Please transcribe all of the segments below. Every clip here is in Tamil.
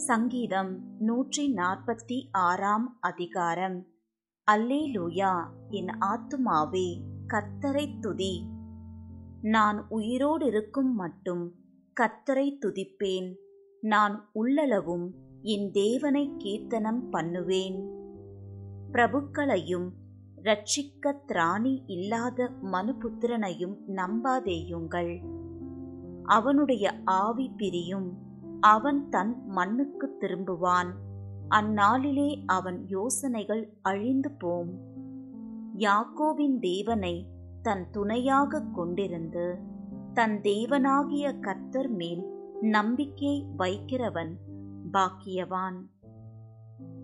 சங்கீதம் நூற்றி நாற்பத்தி ஆறாம் அதிகாரம். அல்லேலூயா என் ஆத்துமாவே கத்தரை துதி. நான் உயிரோடு இருக்கும் மட்டும் கத்தரை துதிப்பேன். நான் உள்ளளவும் என் தேவனை கீர்த்தனம் பண்ணுவேன். பிரபுக்களையும் ரட்சிக்க திராணி இல்லாத மனுபுத்திரனையும் நம்பாதேயுங்கள் அவனுடைய ஆவி பிரியும் அவன் தன் மண்ணுக்கு திரும்புவான். அந்நாளிலே அவன் யோசனைகள் அழிந்து போம். யாக்கோவின் தேவனை தன் துணையாக கொண்டிருந்து தன் தேவனாகிய கர்த்தர் மேல் நம்பிக்கை வைக்கிறவன் பாக்கியவான்.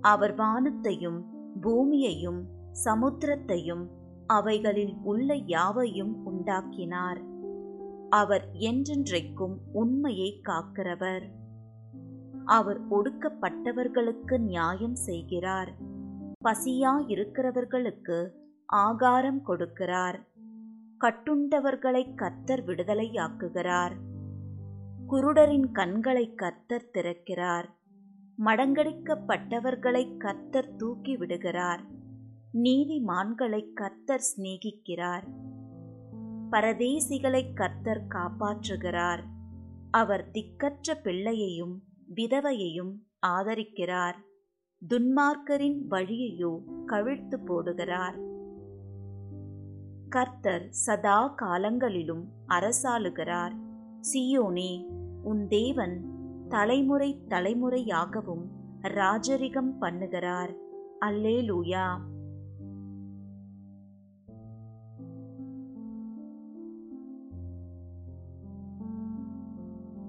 அவர் வானத்தையும் பூமியையும் சமுத்திரத்தையும் அவைகளில் உள்ள யாவையும் உண்டாக்கினார். அவர் என்றென்றைக்கும் உண்மையை காக்கிறவர். அவர் ஒடுக்கப்பட்டவர்களுக்கு நியாயம் செய்கிறார். பசியாயிருக்கிறவர்களுக்கு ஆகாரம் கொடுக்கிறார். கட்டுண்டவர்களை கர்த்தர் விடுதலையாக்குகிறார். குருடரின் கண்களை கர்த்தர் திறக்கிறார். மடங்கடிக்கப்பட்டவர்களை கர்த்தர் தூக்கி விடுகிறார். நீதிமான்களை கர்த்தர் சிநேகிக்கிறார். பரதேசிகளை கர்த்தர் காப்பாற்றுகிறார். அவர் திக்கற்ற பிள்ளையையும் விதவையையும் ஆதரிக்கிறார். துன்மார்க்கரின் வழியையோ கவிழ்த்து போடுகிறார். கர்த்தர் சதா காலங்களிலும் அரசாளுகிறார். சியோனே உன் தேவன் தலைமுறை தலைமுறையாகவும் ராஜரிகம் பண்ணுகிறார். அல்லேலூயா.